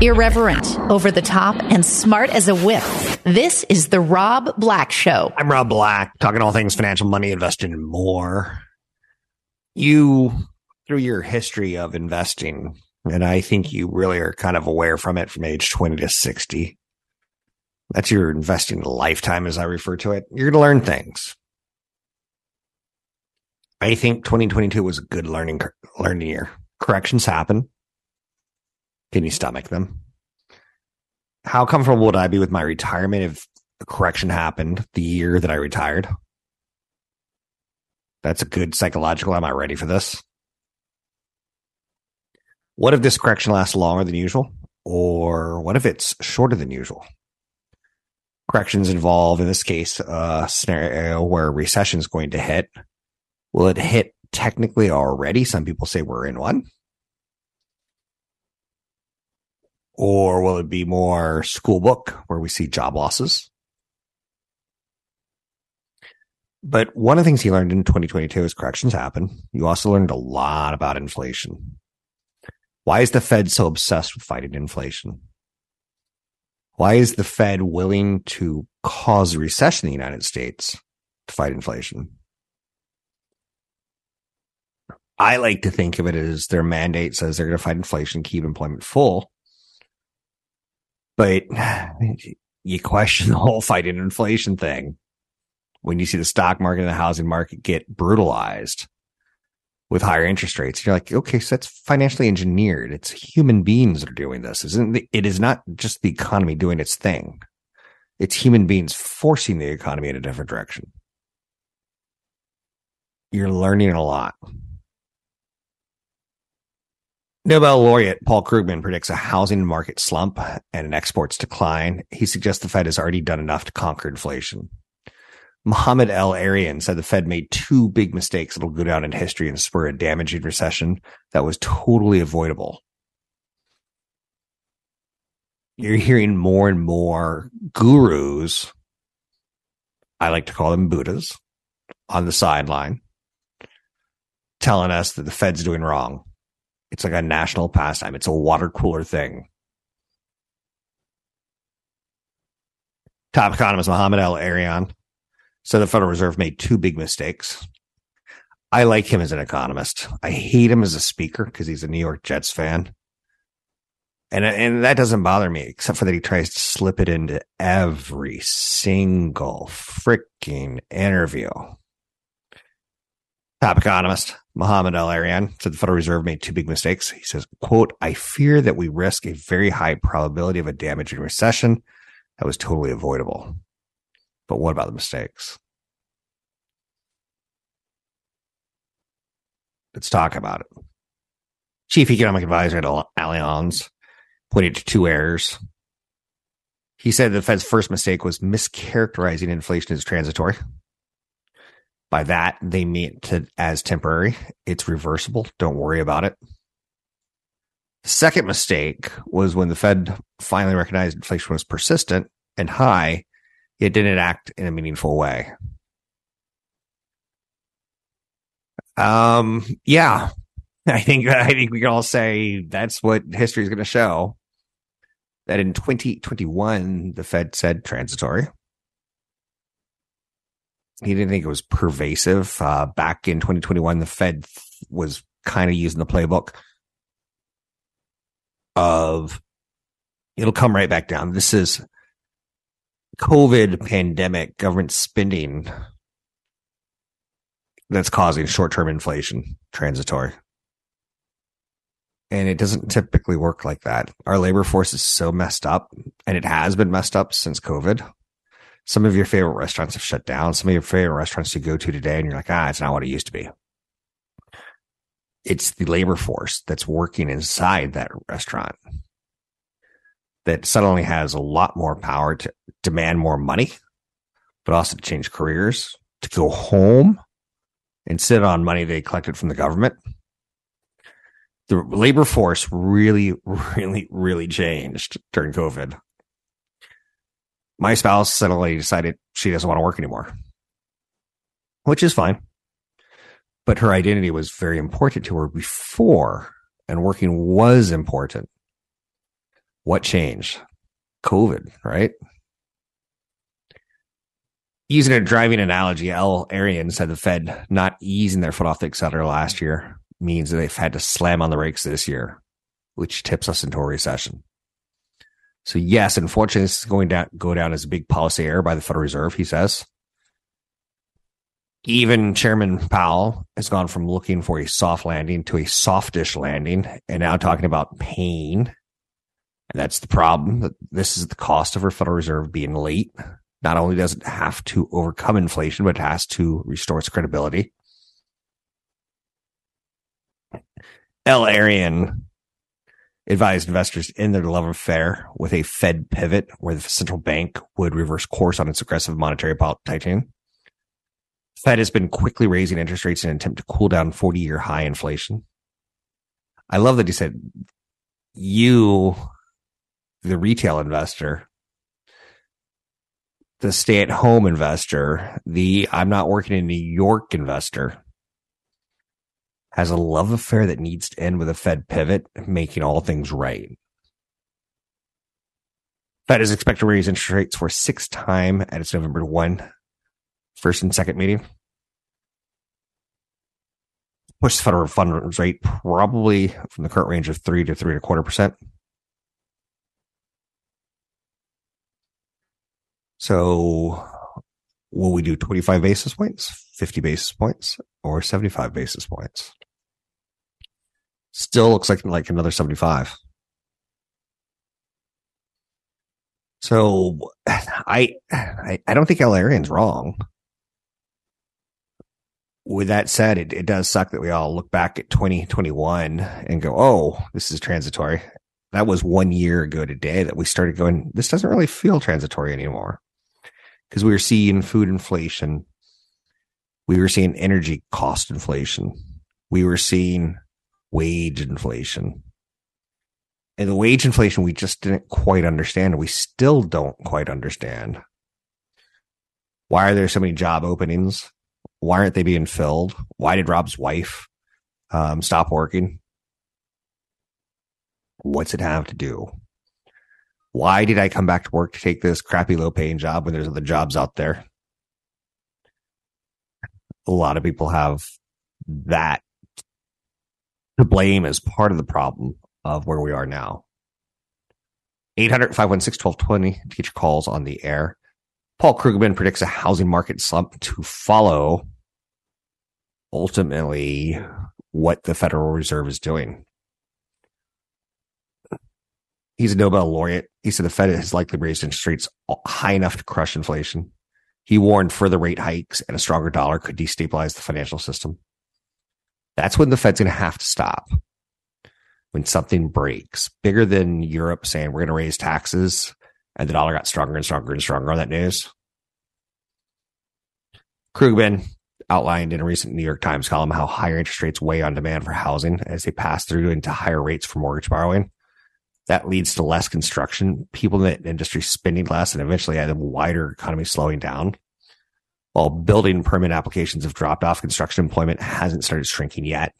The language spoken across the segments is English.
Irreverent, over the top, and smart as a whip. This is The Rob Black Show. I'm Rob Black, talking all things financial, money, investing, and more. You, through your history of investing, and I think you really are kind of aware from it from age 20 to 60. That's your investing lifetime, as I refer to it. You're going to learn things. I think 2022 was a good learning learning year. Corrections happen. Can you stomach them? How comfortable would I be with my retirement if a correction happened the year that I retired? That's a good psychological. Am I ready for this? What if this correction lasts longer than usual? Or what if it's shorter than usual? Corrections involve, in this case, a scenario where recession is going to hit. Will it hit technically already? Some people say we're in one. Or will it be more school book where we see job losses? But one of the things he learned in 2022 is corrections happen. You also learned a lot about inflation. Why is the Fed so obsessed with fighting inflation? Why is the Fed willing to cause a recession in the United States to fight inflation? I like to think of it as their mandate says they're going to fight inflation, keep employment full. But you question the whole fight fighting inflation thing when you see the stock market and the housing market get brutalized with higher interest rates. You're like, okay, so that's financially engineered. It's human beings that are doing this. Isn't it? it is not just the economy doing its thing. It's human beings forcing the economy in a different direction. You're learning a lot. Nobel laureate Paul Krugman predicts a housing market slump and an exports decline. He suggests the Fed has already done enough to conquer inflation. Mohamed El-Erian said the Fed made two big mistakes that'll go down in history and spur a damaging recession that was totally avoidable. You're hearing more and more gurus, I like to call them Buddhas, on the sideline, telling us that the Fed's doing wrong. It's like a national pastime. It's a water cooler thing. Top economist Mohamed El-Erian said the Federal Reserve made two big mistakes. I like him as an economist. I hate him as a speaker because he's a New York Jets fan. And, and that doesn't bother me, except for that he tries to slip it into every single freaking interview. Top economist Mohamed El-Erian said the Federal Reserve made two big mistakes. He says, quote, I fear that we risk a very high probability of a damaging recession that was totally avoidable. But what about the mistakes? Let's talk about it. Chief Economic Advisor at Allianz pointed to two errors. He said the Fed's first mistake was mischaracterizing inflation as transitory. By that, they meant it as temporary. It's reversible. Don't worry about it. Second mistake was when the Fed finally recognized inflation was persistent and high, it didn't act in a meaningful way. Um, yeah, I think I think we can all say that's what history is going to show. That in 2021, the Fed said transitory. He didn't think it was pervasive. Uh, back in 2021, the Fed was kind of using the playbook of it'll come right back down. This is COVID pandemic government spending that's causing short term inflation, transitory. And it doesn't typically work like that. Our labor force is so messed up, and it has been messed up since COVID. Some of your favorite restaurants have shut down. Some of your favorite restaurants you go to today, and you're like, ah, it's not what it used to be. It's the labor force that's working inside that restaurant that suddenly has a lot more power to demand more money, but also to change careers, to go home and sit on money they collected from the government. The labor force really, really, really changed during COVID. My spouse suddenly decided she doesn't want to work anymore, which is fine. But her identity was very important to her before, and working was important. What changed? COVID, right? Using a driving analogy, El-Erian said the Fed not easing their foot off the accelerator last year means that they've had to slam on the brakes this year, which tips us into a recession. So yes, unfortunately, this is going to go down as a big policy error by the Federal Reserve, he says. Even Chairman Powell has gone from looking for a soft landing to a softish landing and now talking about pain. And that's the problem. This is the cost of our Federal Reserve being late. Not only does it have to overcome inflation, but it has to restore its credibility. El-Erian advised investors in their love affair with a Fed pivot where the central bank would reverse course on its aggressive monetary tightening. Fed has been quickly raising interest rates in an attempt to cool down 40 year high inflation. I love that he said, you, the retail investor, the stay at home investor, the I'm not working in New York investor has a love affair that needs to end with a Fed pivot, making all things right. Fed is expected to raise interest rates for sixth time at its November 1 first and second meeting. Push the federal funds rate probably from the current range of three to three and a quarter percent. So will we do 25 basis points, 50 basis points, or 75 basis points? Still looks like like another 75. So I I, I don't think L. Wrong. With that said, it, it does suck that we all look back at 2021 and go, oh, this is transitory. That was one year ago today that we started going, this doesn't really feel transitory anymore. Because we were seeing food inflation. We were seeing energy cost inflation. We were seeing wage inflation. And the wage inflation we just didn't quite understand. We still don't quite understand. Why are there so many job openings? Why aren't they being filled? Why did Rob's wife um, stop working? What's it have to do? Why did I come back to work to take this crappy low paying job when there's other jobs out there? A lot of people have that to blame as part of the problem of where we are now. 800 516 1220 to get your calls on the air. Paul Krugman predicts a housing market slump to follow ultimately what the Federal Reserve is doing. He's a Nobel laureate. He said the Fed has likely raised interest rates high enough to crush inflation. He warned further rate hikes and a stronger dollar could destabilize the financial system. That's when the Fed's going to have to stop. When something breaks, bigger than Europe saying we're going to raise taxes, and the dollar got stronger and stronger and stronger on that news. Krugman outlined in a recent New York Times column how higher interest rates weigh on demand for housing as they pass through into higher rates for mortgage borrowing. That leads to less construction, people in the industry spending less, and eventually a wider economy slowing down. While building permit applications have dropped off, construction employment hasn't started shrinking yet.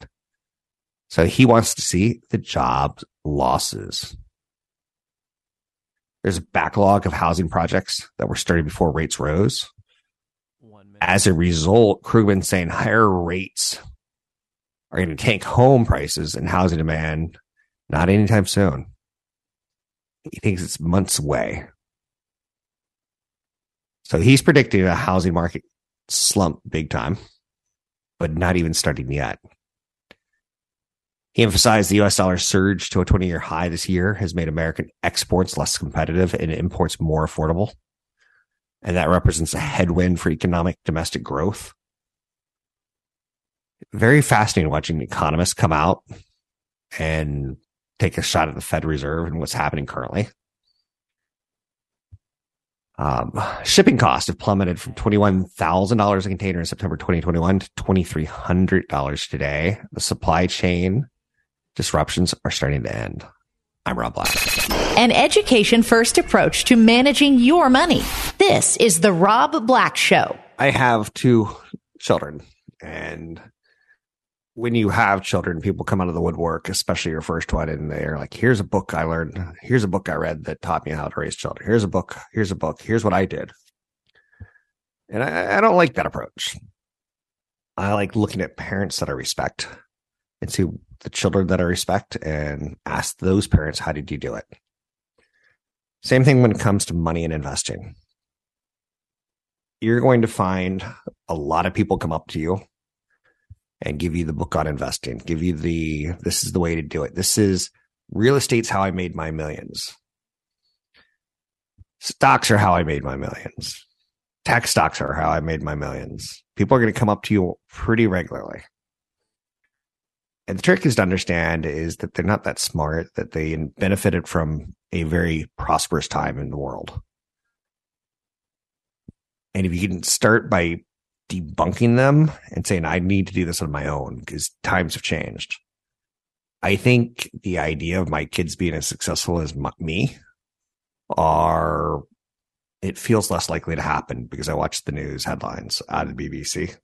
So he wants to see the job losses. There's a backlog of housing projects that were started before rates rose. As a result, Krugman saying higher rates are going to tank home prices and housing demand not anytime soon. He thinks it's months away. So he's predicting a housing market slump big time, but not even starting yet. He emphasized the US dollar surge to a 20 year high this year has made American exports less competitive and imports more affordable. And that represents a headwind for economic domestic growth. Very fascinating watching economists come out and take a shot at the Fed Reserve and what's happening currently. Um, shipping costs have plummeted from $21,000 a container in September 2021 to $2,300 today. The supply chain disruptions are starting to end. I'm Rob Black. An education first approach to managing your money. This is the Rob Black Show. I have two children and when you have children, people come out of the woodwork, especially your first one, and they're like, here's a book I learned. Here's a book I read that taught me how to raise children. Here's a book. Here's a book. Here's what I did. And I, I don't like that approach. I like looking at parents that I respect and see the children that I respect and ask those parents, how did you do it? Same thing when it comes to money and investing. You're going to find a lot of people come up to you and give you the book on investing, give you the, this is the way to do it. This is real estate's how I made my millions. Stocks are how I made my millions. Tech stocks are how I made my millions. People are going to come up to you pretty regularly. And the trick is to understand is that they're not that smart, that they benefited from a very prosperous time in the world. And if you can start by debunking them and saying, I need to do this on my own because times have changed. I think the idea of my kids being as successful as my, me are, it feels less likely to happen because I watch the news headlines out of BBC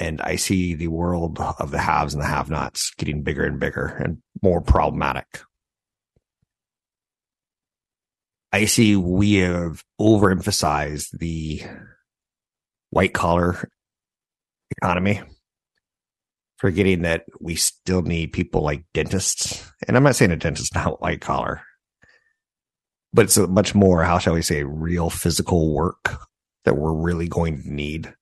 and I see the world of the haves and the have nots getting bigger and bigger and more problematic. I see we have overemphasized the white collar economy, forgetting that we still need people like dentists. And I'm not saying a dentist is not white collar, but it's a much more, how shall we say, real physical work that we're really going to need.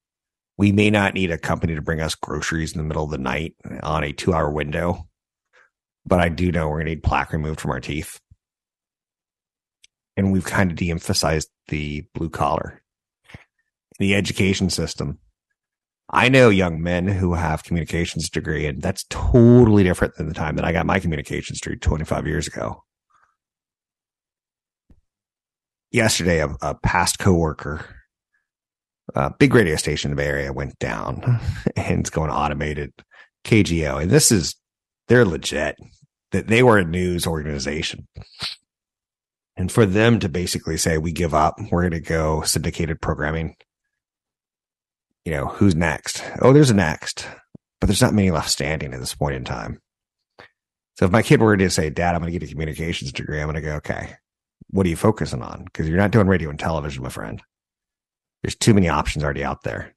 We may not need a company to bring us groceries in the middle of the night on a two hour window, but I do know we're going to need plaque removed from our teeth. And we've kind of de emphasized the blue collar the education system. I know young men who have communications degree, and that's totally different than the time that I got my communications degree 25 years ago. Yesterday, a, a past coworker, a big radio station in the Bay Area, went down, and it's going automated KGO, and this is they're legit. That they were a news organization, and for them to basically say we give up, we're going to go syndicated programming you know, who's next? Oh, there's a next, but there's not many left standing at this point in time. So if my kid were to say, Dad, I'm going to get a communications degree, I'm going to go, okay, what are you focusing on? Because you're not doing radio and television, my friend. There's too many options already out there.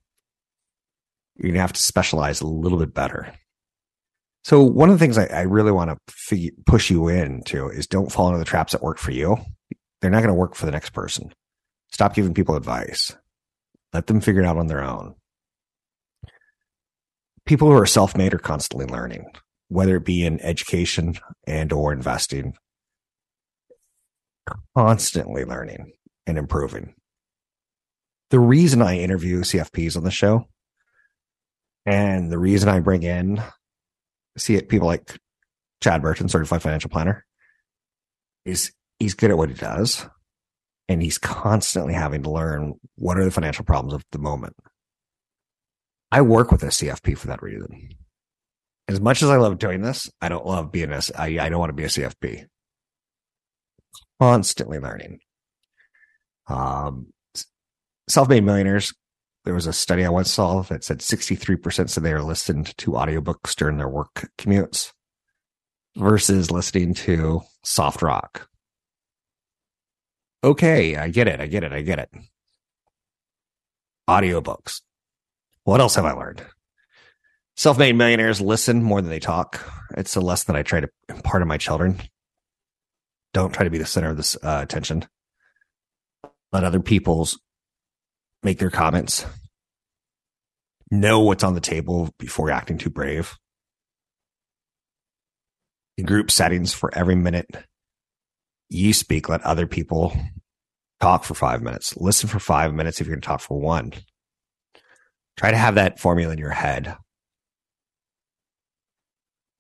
You're going to have to specialize a little bit better. So one of the things I, I really want to push you into is don't fall into the traps that work for you. They're not going to work for the next person. Stop giving people advice. Let them figure it out on their own people who are self-made are constantly learning, whether it be in education and or investing, constantly learning and improving. The reason I interview CFPs on the show and the reason I bring in see it people like Chad Burton, certified financial planner, is he's good at what he does. And he's constantly having to learn what are the financial problems of the moment. I work with a CFP for that reason. As much as I love doing this, I don't love being a, I, I don't want to be a CFP. Constantly learning. Um, self-made millionaires. There was a study I once saw that said 63% said they are listened to audiobooks during their work commutes versus listening to soft rock. Okay, I get it. I get it. I get it. Audiobooks. What else have I learned? Self made millionaires listen more than they talk. It's a lesson that I try to impart on my children. Don't try to be the center of this uh, attention. Let other people's make their comments. Know what's on the table before acting too brave. In group settings, for every minute you speak, let other people talk for five minutes. Listen for five minutes if you're going to talk for one. Try to have that formula in your head.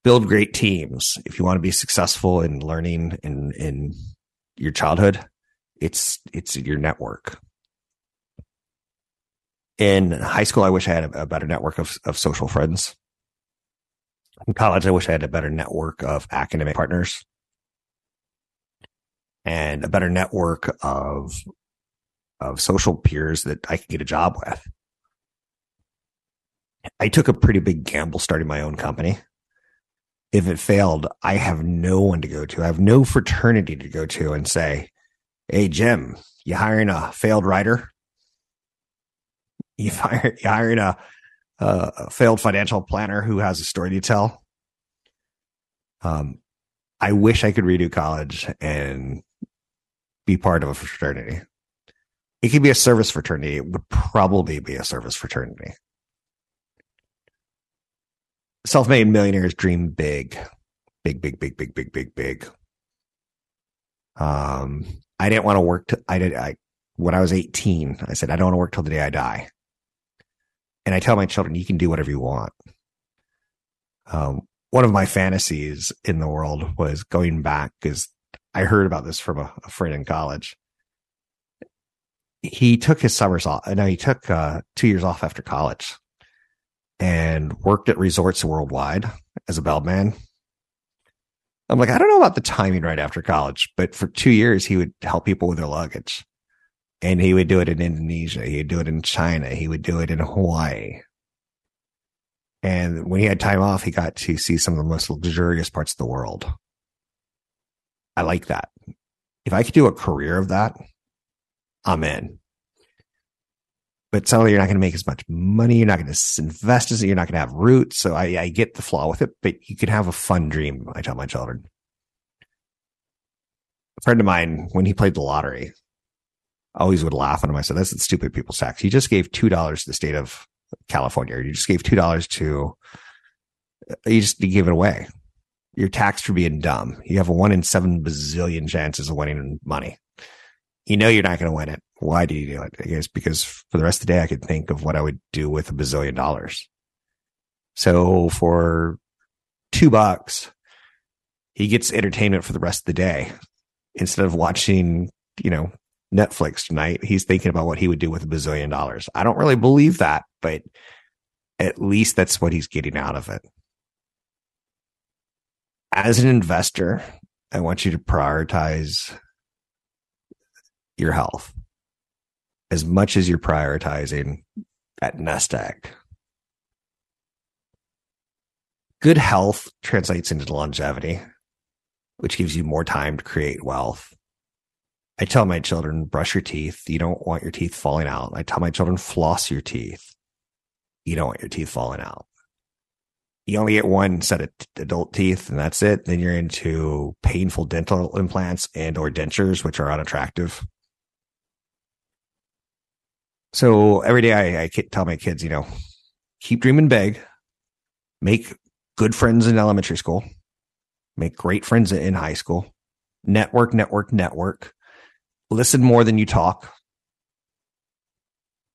Build great teams. If you want to be successful in learning in, in your childhood, It's it's your network. In high school, I wish I had a, better network of, of social friends. In college, I wish I had a better network of academic partners and a better network of of social peers that I could get a job with. I took a pretty big gamble starting my own company. If it failed, I have no one to go to. I have no fraternity to go to and say, Hey, Jim, you hiring a failed writer? You, fire, you hiring a, a failed financial planner who has a story to tell? Um, I wish I could redo college and be part of a fraternity. It could be a service fraternity. It would probably be a service fraternity. Self made millionaires dream big, big, big, big, big, big, big, big. Um, I didn't want to work. I did. I when I was 18, I said I don't want to work till the day I die. And I tell my children, you can do whatever you want. Um, one of my fantasies in the world was going back because I heard about this from a, a, friend in college. He took his summers off. No, he took uh, two years off after college and worked at resorts worldwide as a bellman. I'm like, I don't know about the timing right after college, but for two years, he would help people with their luggage. And he would do it in Indonesia. He would do it in China. He would do it in Hawaii. And when he had time off, he got to see some of the most luxurious parts of the world. I like that. If I could do a career of that, I'm in. But suddenly you're not going to make as much money. You're not going to invest as. You're not going to have roots. So I, I get the flaw with it, but you can have a fun dream. I tell my children. A friend of mine, when he played the lottery, always would laugh at him. I said, that's the stupid people's tax. You just gave $2 to the state of California. You just gave $2 to, uh, you just you gave it away. You're taxed for being dumb. You have a one in seven bazillion chances of winning money. You know you're not going to win it. Why do you do it? I guess because for the rest of the day, I could think of what I would do with a bazillion dollars. So for two bucks, he gets entertainment for the rest of the day instead of watching, you know, Netflix tonight. He's thinking about what he would do with a bazillion dollars. I don't really believe that, but at least that's what he's getting out of it. As an investor, I want you to prioritize your health as much as you're prioritizing that nest egg. Good health translates into longevity, which gives you more time to create wealth I tell my children, brush your teeth. You don't want your teeth falling out. I tell my children, floss your teeth. You don't want your teeth falling out. You only get one set of adult teeth and that's it. Then you're into painful dental implants and or dentures, which are unattractive. So every day I, I tell my kids, you know, keep dreaming big, make good friends in elementary school, make great friends in high school, network, network, network listen more than you talk.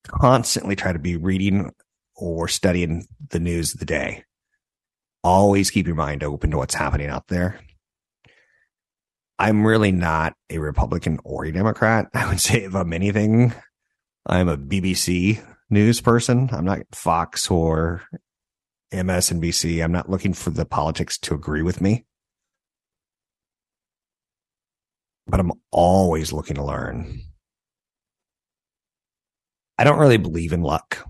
Constantly try to be reading or studying the news of the day. Always keep your mind open to what's happening out there. I'm really not a Republican or a Democrat. I would say if I'm anything, I'm a BBC news person. I'm not Fox or MSNBC. I'm not looking for the politics to agree with me. but I'm always looking to learn. I don't really believe in luck.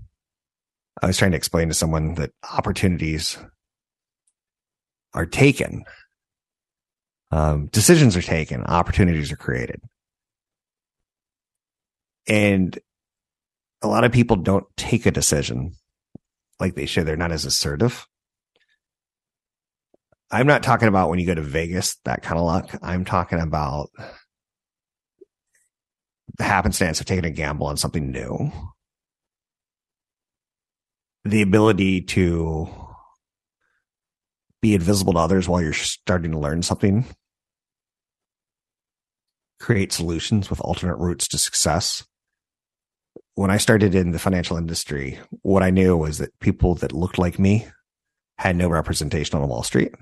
I was trying to explain to someone that opportunities are taken, um, decisions are taken, opportunities are created. And a lot of people don't take a decision like they should. They're not as assertive. I'm not talking about when you go to Vegas, that kind of luck. I'm talking about the happenstance of taking a gamble on something new. The ability to be invisible to others while you're starting to learn something. Create solutions with alternate routes to success. When I started in the financial industry, what I knew was that people that looked like me had no representation on Wall Street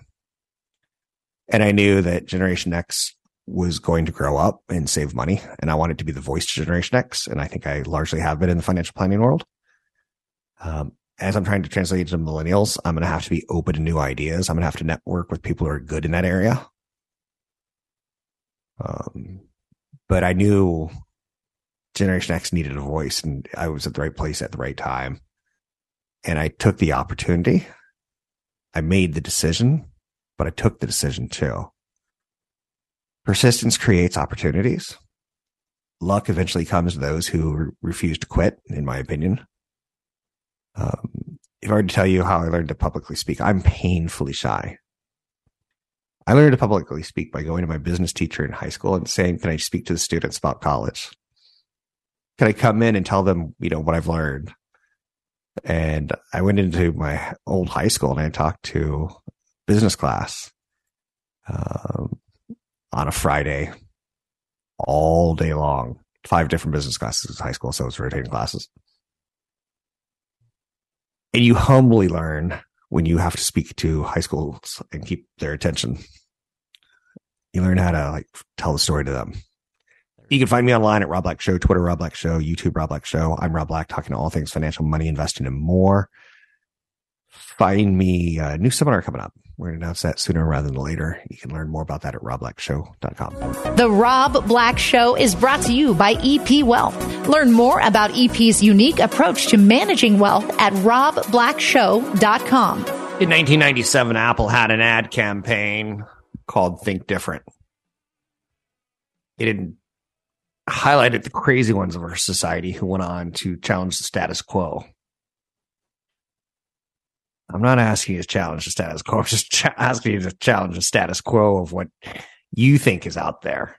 and I knew that Generation X was going to grow up and save money. And I wanted to be the voice to Generation X. And I think I largely have been in the financial planning world. Um, as I'm trying to translate to millennials, I'm going to have to be open to new ideas. I'm going to have to network with people who are good in that area. Um, but I knew Generation X needed a voice and I was at the right place at the right time. And I took the opportunity. I made the decision, but I took the decision too. Persistence creates opportunities. Luck eventually comes to those who re- refuse to quit, in my opinion. Um, if I were to tell you how I learned to publicly speak, I'm painfully shy. I learned to publicly speak by going to my business teacher in high school and saying, Can I speak to the students about college? Can I come in and tell them, you know, what I've learned? And I went into my old high school and I talked to business class. Um, on a Friday all day long. Five different business classes in high school, so it's rotating classes. And you humbly learn when you have to speak to high schools and keep their attention. You learn how to like tell the story to them. You can find me online at Rob Black Show, Twitter Rob Black Show, YouTube Rob Black Show. I'm Rob Black, talking to all things financial, money, investing, and more. Find me a new seminar coming up. We're going to announce that sooner rather than later. You can learn more about that at robblackshow.com. The Rob Black Show is brought to you by EP Wealth. Learn more about EP's unique approach to managing wealth at robblackshow.com. In 1997, Apple had an ad campaign called Think Different. It had highlighted the crazy ones of our society who went on to challenge the status quo. I'm not asking you to challenge the status quo. I'm just ch- asking you to challenge the status quo of what you think is out there.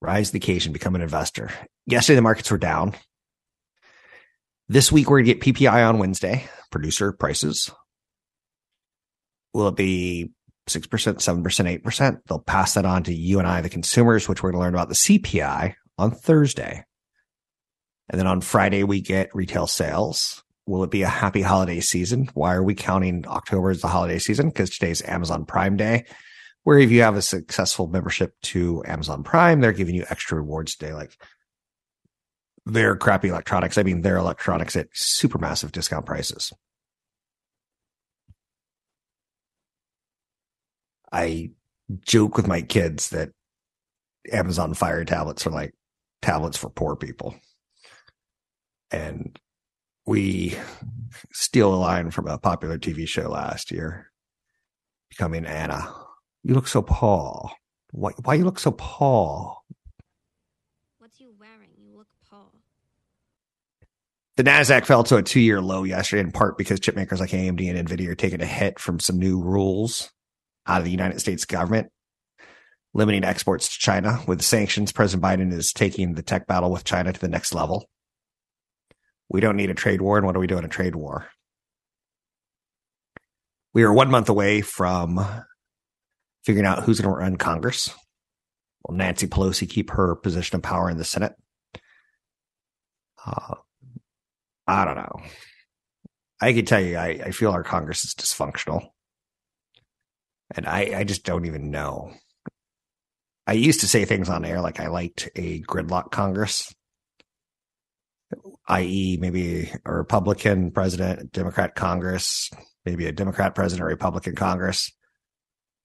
Rise to the occasion, become an investor. Yesterday, the markets were down. This week, we're going to get PPI on Wednesday, producer prices. Will it be 6%, 7%, 8%? They'll pass that on to you and I, the consumers, which we're going to learn about the CPI on Thursday. And then on Friday, we get retail sales will it be a happy holiday season? Why are we counting October as the holiday season? Because today's Amazon Prime Day, where if you have a successful membership to Amazon Prime, they're giving you extra rewards today, like their crappy electronics. I mean, their electronics at super massive discount prices. I joke with my kids that Amazon Fire tablets are like tablets for poor people. And we steal a line from a popular TV show last year, becoming Anna. You look so Paul. Why, why you look so Paul? What's you wearing? You look Paul. The Nasdaq fell to a two-year low yesterday, in part because chip makers like AMD and Nvidia are taking a hit from some new rules out of the United States government limiting exports to China. With sanctions, President Biden is taking the tech battle with China to the next level we don't need a trade war. And what are we doing? in a trade war? We are one month away from figuring out who's going to run Congress. Will Nancy Pelosi keep her position of power in the Senate? Uh, I don't know. I can tell you, I, I feel our Congress is dysfunctional. And I, I just don't even know. I used to say things on air like I liked a gridlock Congress i.e., maybe a Republican president, Democrat Congress, maybe a Democrat president, Republican Congress,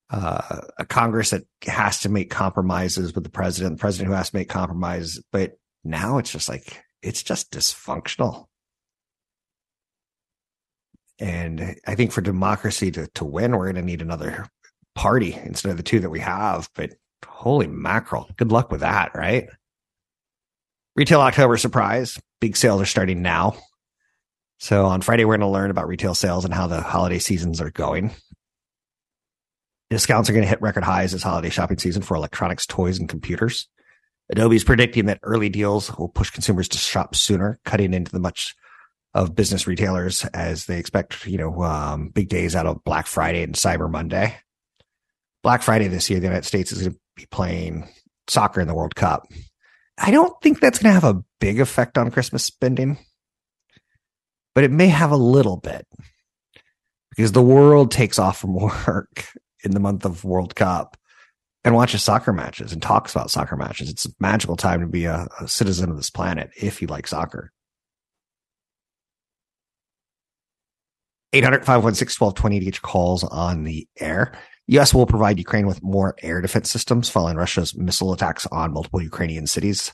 uh, a Congress that has to make compromises with the president, the president who has to make compromises. But now it's just like, it's just dysfunctional. And I think for democracy to, to win, we're going to need another party instead of the two that we have. But holy mackerel, good luck with that, right? Retail October surprise. Big sales are starting now. So on Friday, we're going to learn about retail sales and how the holiday seasons are going. Discounts are going to hit record highs this holiday shopping season for electronics, toys, and computers. Adobe is predicting that early deals will push consumers to shop sooner, cutting into the much of business retailers as they expect, you know, um, big days out of Black Friday and Cyber Monday. Black Friday this year, the United States is going to be playing soccer in the World Cup. I don't think that's going to have a big effect on Christmas spending, but it may have a little bit because the world takes off from work in the month of World Cup. and watches soccer matches and talks about soccer matches. It's a magical time to be a, a citizen of this planet if you like soccer. 800 516 1220 to get your calls on the air. U.S. will provide Ukraine with more air defense systems following Russia's missile attacks on multiple Ukrainian cities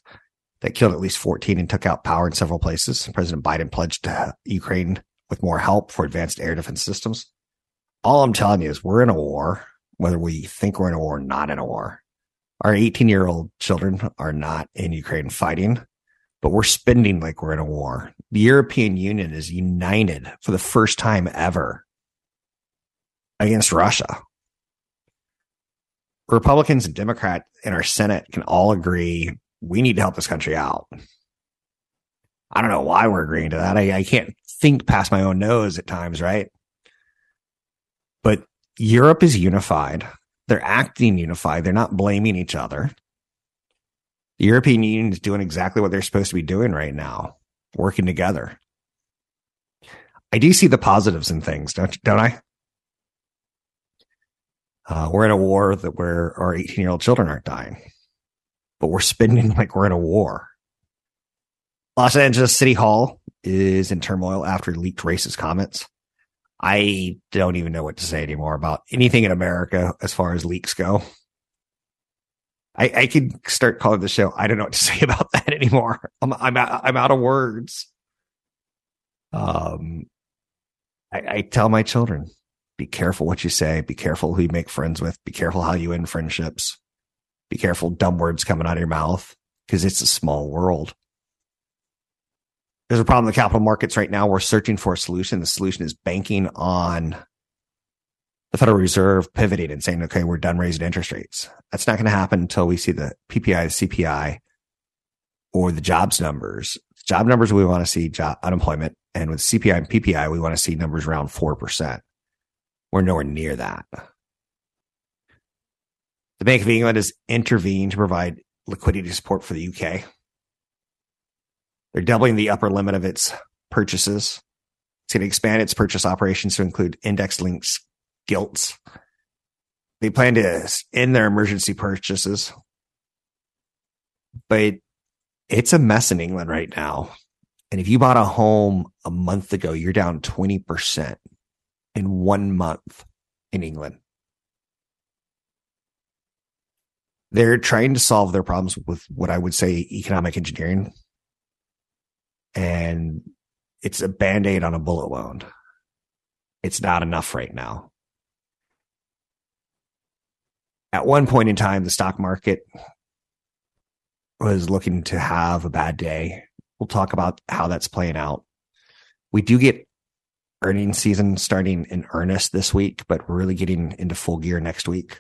that killed at least 14 and took out power in several places. President Biden pledged to Ukraine with more help for advanced air defense systems. All I'm telling you is we're in a war, whether we think we're in a war or not in a war. Our 18 year old children are not in Ukraine fighting, but we're spending like we're in a war. The European Union is united for the first time ever against Russia. Republicans and Democrats in our Senate can all agree we need to help this country out. I don't know why we're agreeing to that. I, I can't think past my own nose at times, right? But Europe is unified. They're acting unified. They're not blaming each other. The European Union is doing exactly what they're supposed to be doing right now, working together. I do see the positives in things, don't don't I? Uh, we're in a war that where our 18 year old children aren't dying, but we're spending like we're in a war. Los Angeles City Hall is in turmoil after leaked racist comments. I don't even know what to say anymore about anything in America as far as leaks go. I, I start calling the show. I don't know what to say about that anymore. I'm I'm out, I'm out of words. Um, I, I tell my children, be careful what you say. Be careful who you make friends with. Be careful how you end friendships. Be careful dumb words coming out of your mouth because it's a small world. There's a problem in the capital markets right now. We're searching for a solution. The solution is banking on the Federal Reserve pivoting and saying, okay, we're done raising interest rates. That's not going to happen until we see the PPI, the CPI, or the jobs numbers. Job numbers, we want to see job unemployment. And with CPI and PPI, we want to see numbers around 4%. We're nowhere near that. The Bank of England has intervened to provide liquidity support for the UK. They're doubling the upper limit of its purchases. It's going to expand its purchase operations to include index links gilts. They plan to end their emergency purchases, but it's a mess in England right now. And if you bought a home a month ago, you're down 20% in one month in England. They're trying to solve their problems with what I would say economic engineering. And it's a band aid on a bullet wound. It's not enough right now. At one point in time, the stock market was looking to have a bad day. We'll talk about how that's playing out. We do get earnings season starting in earnest this week, but we're really getting into full gear next week.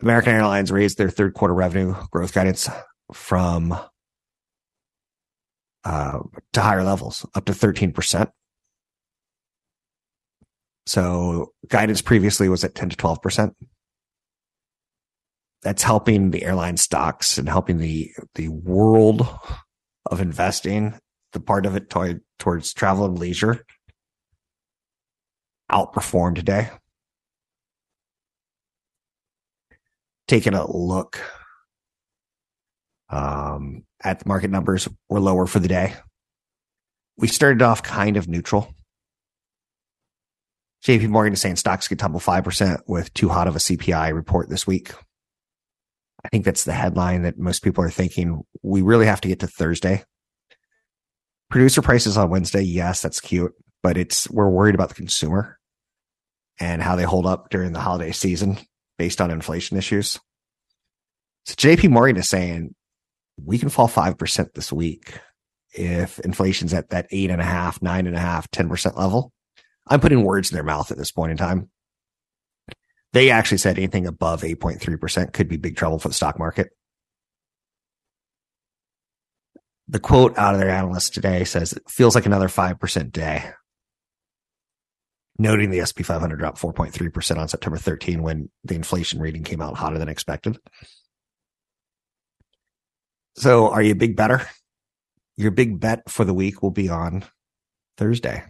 American Airlines raised their third quarter revenue growth guidance from uh, to higher levels, up to 13%. So guidance previously was at 10 to 12%. That's helping the airline stocks and helping the, the world of investing, the part of it toward, towards travel and leisure outperform today. Taking a look um, at the market numbers, were lower for the day. We started off kind of neutral. JP Morgan is saying stocks could tumble 5% with too hot of a CPI report this week. I think that's the headline that most people are thinking. We really have to get to Thursday. Producer prices on Wednesday. Yes, that's cute, but it's, we're worried about the consumer and how they hold up during the holiday season based on inflation issues. So JP Morgan is saying we can fall 5% this week if inflation's at that eight and a half, nine and a half, 10% level. I'm putting words in their mouth at this point in time. They actually said anything above 8.3% could be big trouble for the stock market. The quote out of their analyst today says it feels like another 5% day. Noting the SP 500 dropped 4.3% on September 13 when the inflation reading came out hotter than expected. So are you a big better? Your big bet for the week will be on Thursday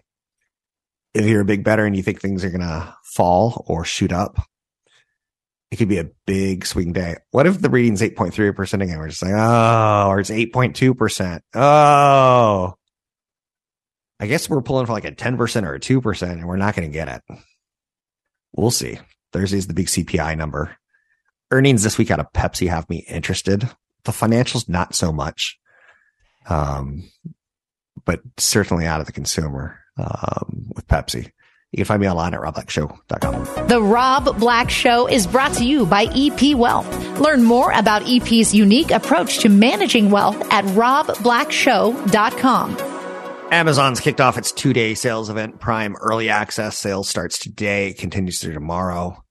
if you're a big better and you think things are going to fall or shoot up, It could be a big swing day. What if the reading's 8.3% again? We're just like, oh, or it's 8.2%. Oh, I guess we're pulling for like a 10% or a 2%, and we're not going to get it. We'll see. Thursday's the big CPI number. Earnings this week out of Pepsi have me interested. The financials, not so much. Um, but certainly out of the consumer um, with Pepsi. You can find me online at robblackshow.com. The Rob Black Show is brought to you by EP Wealth. Learn more about EP's unique approach to managing wealth at robblackshow.com. Amazon's kicked off its two day sales event. Prime early access sales starts today, continues through tomorrow.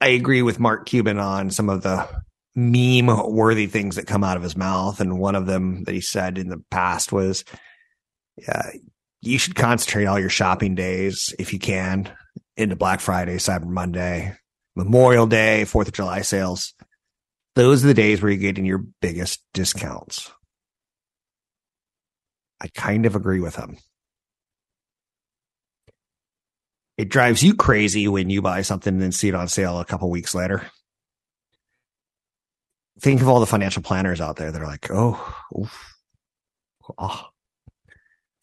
I agree with Mark Cuban on some of the meme worthy things that come out of his mouth. And one of them that he said in the past was, uh, you should concentrate all your shopping days if you can into Black Friday, Cyber Monday, Memorial Day, Fourth of July sales. Those are the days where you're getting your biggest discounts. I kind of agree with him. It drives you crazy when you buy something and then see it on sale a couple weeks later. Think of all the financial planners out there that are like, oh, oof, oh.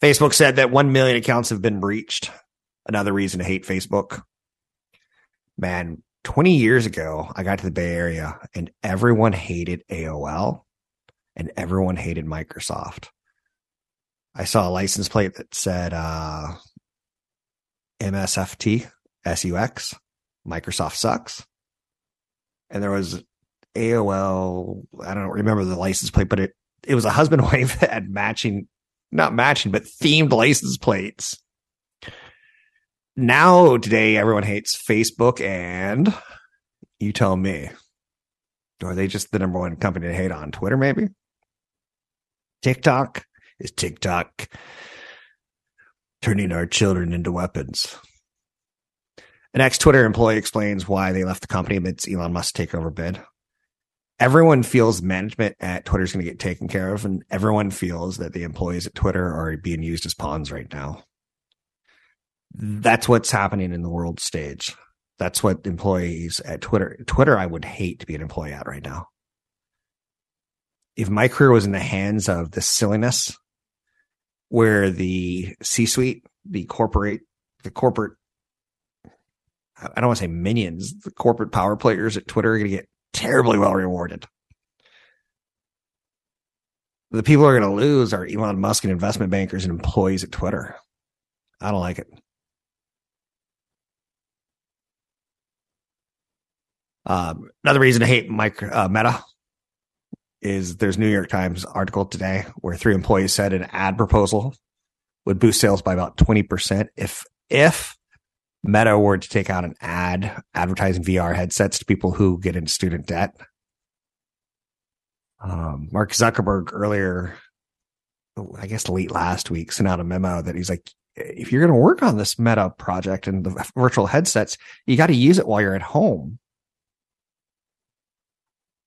Facebook said that 1 million accounts have been breached. Another reason to hate Facebook. Man, 20 years ago, I got to the Bay Area and everyone hated AOL and everyone hated Microsoft. I saw a license plate that said uh, MSFT, SUX, Microsoft sucks. And there was AOL, I don't remember the license plate, but it, it was a husband wife that had matching not matching, but themed license plates. Now, today, everyone hates Facebook, and you tell me. Are they just the number one company to hate on Twitter, maybe? TikTok? Is TikTok turning our children into weapons? An ex Twitter employee explains why they left the company amidst Elon Musk's takeover bid everyone feels management at Twitter is going to get taken care of, and everyone feels that the employees at Twitter are being used as pawns right now. That's what's happening in the world stage. That's what employees at Twitter, Twitter, I would hate to be an employee at right now. If my career was in the hands of the silliness where the C suite, the corporate, the corporate, I don't want to say minions, the corporate power players at Twitter are going to get terribly well rewarded. The people who are going to lose are Elon Musk and investment bankers and employees at Twitter. I don't like it. Um, another reason to hate micro, uh, Meta is there's New York Times article today where three employees said an ad proposal would boost sales by about 20% if if Meta were to take out an ad advertising VR headsets to people who get into student debt. Um, Mark Zuckerberg earlier, I guess late last week, sent out a memo that he's like, if you're going to work on this Meta project and the virtual headsets, you got to use it while you're at home.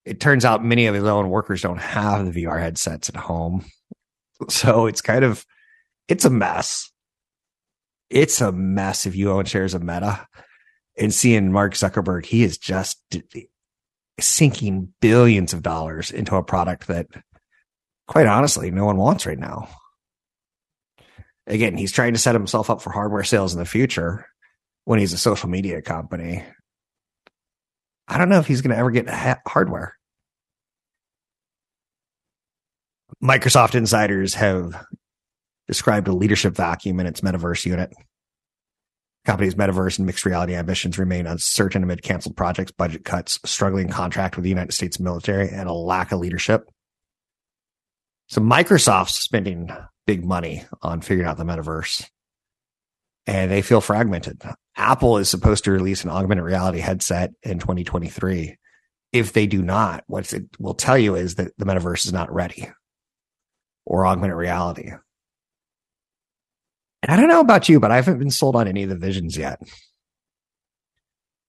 It turns out many of his own workers don't have the VR headsets at home. So it's kind of, it's a mess it's a mess if you own shares of Meta and seeing Mark Zuckerberg, he is just sinking billions of dollars into a product that, quite honestly, no one wants right now. Again, he's trying to set himself up for hardware sales in the future when he's a social media company. I don't know if he's going to ever get ha- hardware. Microsoft insiders have described a leadership vacuum in its metaverse unit. Company's metaverse and mixed reality ambitions remain uncertain amid canceled projects, budget cuts, struggling contract with the United States military, and a lack of leadership. So Microsoft's spending big money on figuring out the metaverse and they feel fragmented. Apple is supposed to release an augmented reality headset in 2023. If they do not, what it will tell you is that the metaverse is not ready or augmented reality. And I don't know about you, but I haven't been sold on any of the visions yet.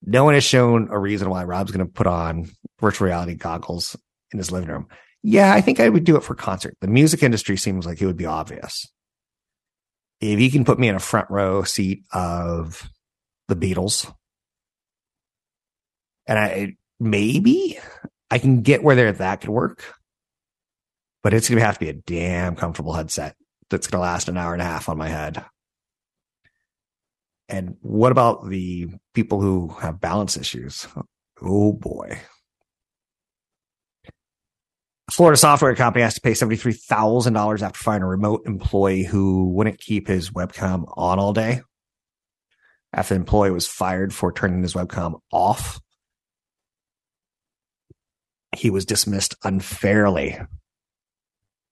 No one has shown a reason why Rob's going to put on virtual reality goggles in his living room. Yeah, I think I would do it for concert. The music industry seems like it would be obvious. If you can put me in a front row seat of the Beatles And I maybe I can get where there that could work, but it's going to have to be a damn comfortable headset that's going to last an hour and a half on my head. And what about the people who have balance issues? Oh boy. Florida software company has to pay $73,000 after firing a remote employee who wouldn't keep his webcam on all day. After the employee was fired for turning his webcam off, he was dismissed unfairly.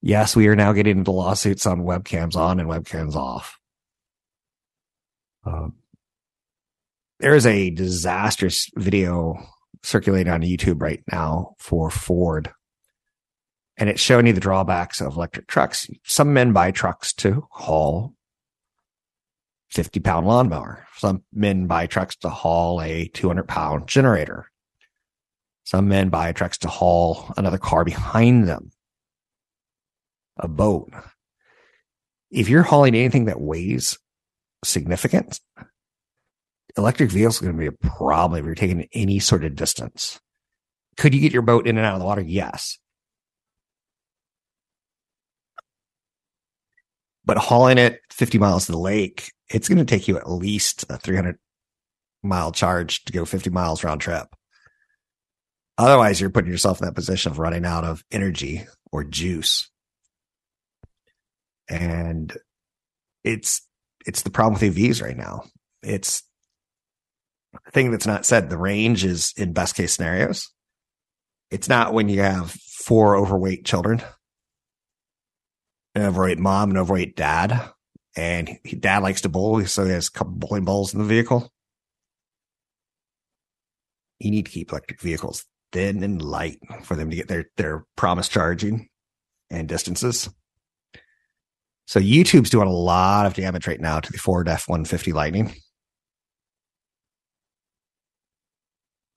Yes, we are now getting into lawsuits on webcams on and webcams off. Um, there is a disastrous video circulating on YouTube right now for Ford. And it's showing you the drawbacks of electric trucks. Some men buy trucks to haul 50 pound lawnmower. Some men buy trucks to haul a 200 pound generator. Some men buy trucks to haul another car behind them, a boat. If you're hauling anything that weighs significant, electric vehicles are going to be a problem if you're taking any sort of distance. Could you get your boat in and out of the water? Yes. But hauling it 50 miles to the lake, it's going to take you at least a 300 mile charge to go 50 miles round trip. Otherwise, you're putting yourself in that position of running out of energy or juice. And it's it's the problem with EVs right now. It's the thing that's not said. The range is in best case scenarios. It's not when you have four overweight children, an overweight mom, and overweight dad, and dad likes to bowl, so he has a couple bowling balls in the vehicle. You need to keep electric vehicles thin and light for them to get their their promise charging and distances. So YouTube's doing a lot of damage right now to the Ford F one fifty Lightning,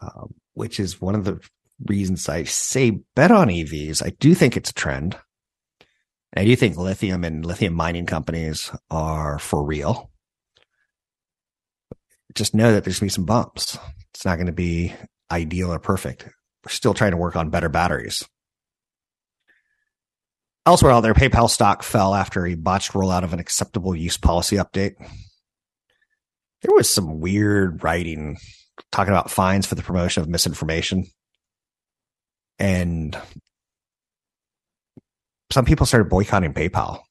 um, which is one of the reasons I say bet on EVs. I do think it's a trend. I do think lithium and lithium mining companies are for real. Just know that there's going to be some bumps. It's not going to be ideal or perfect. We're still trying to work on better batteries. Elsewhere out there, PayPal stock fell after a botched rollout of an acceptable use policy update. There was some weird writing talking about fines for the promotion of misinformation. And some people started boycotting PayPal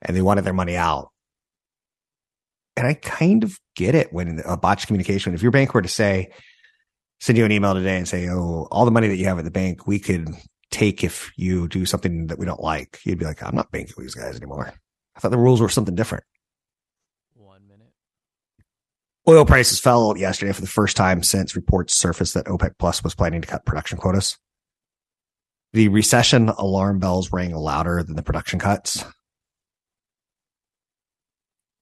and they wanted their money out. And I kind of get it when a botched communication, if your bank were to say, send you an email today and say, Oh, all the money that you have at the bank, we could take if you do something that we don't like. You'd be like, I'm not banking with these guys anymore. I thought the rules were something different. One minute. Oil prices fell yesterday for the first time since reports surfaced that OPEC Plus was planning to cut production quotas. The recession alarm bells rang louder than the production cuts.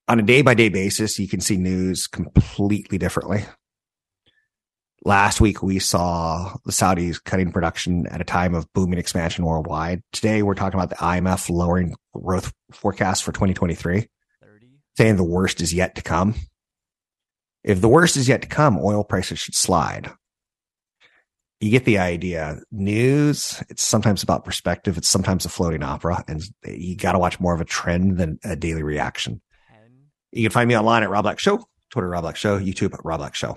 On a day by day basis, you can see news completely differently. Last week, we saw the Saudis cutting production at a time of booming expansion worldwide. Today, we're talking about the IMF lowering growth forecast for 2023, 30. saying the worst is yet to come. If the worst is yet to come, oil prices should slide. You get the idea. News, it's sometimes about perspective. It's sometimes a floating opera, and you got to watch more of a trend than a daily reaction. You can find me online at Rob Black Show, Twitter Rob Black Show, YouTube Rob Black Show.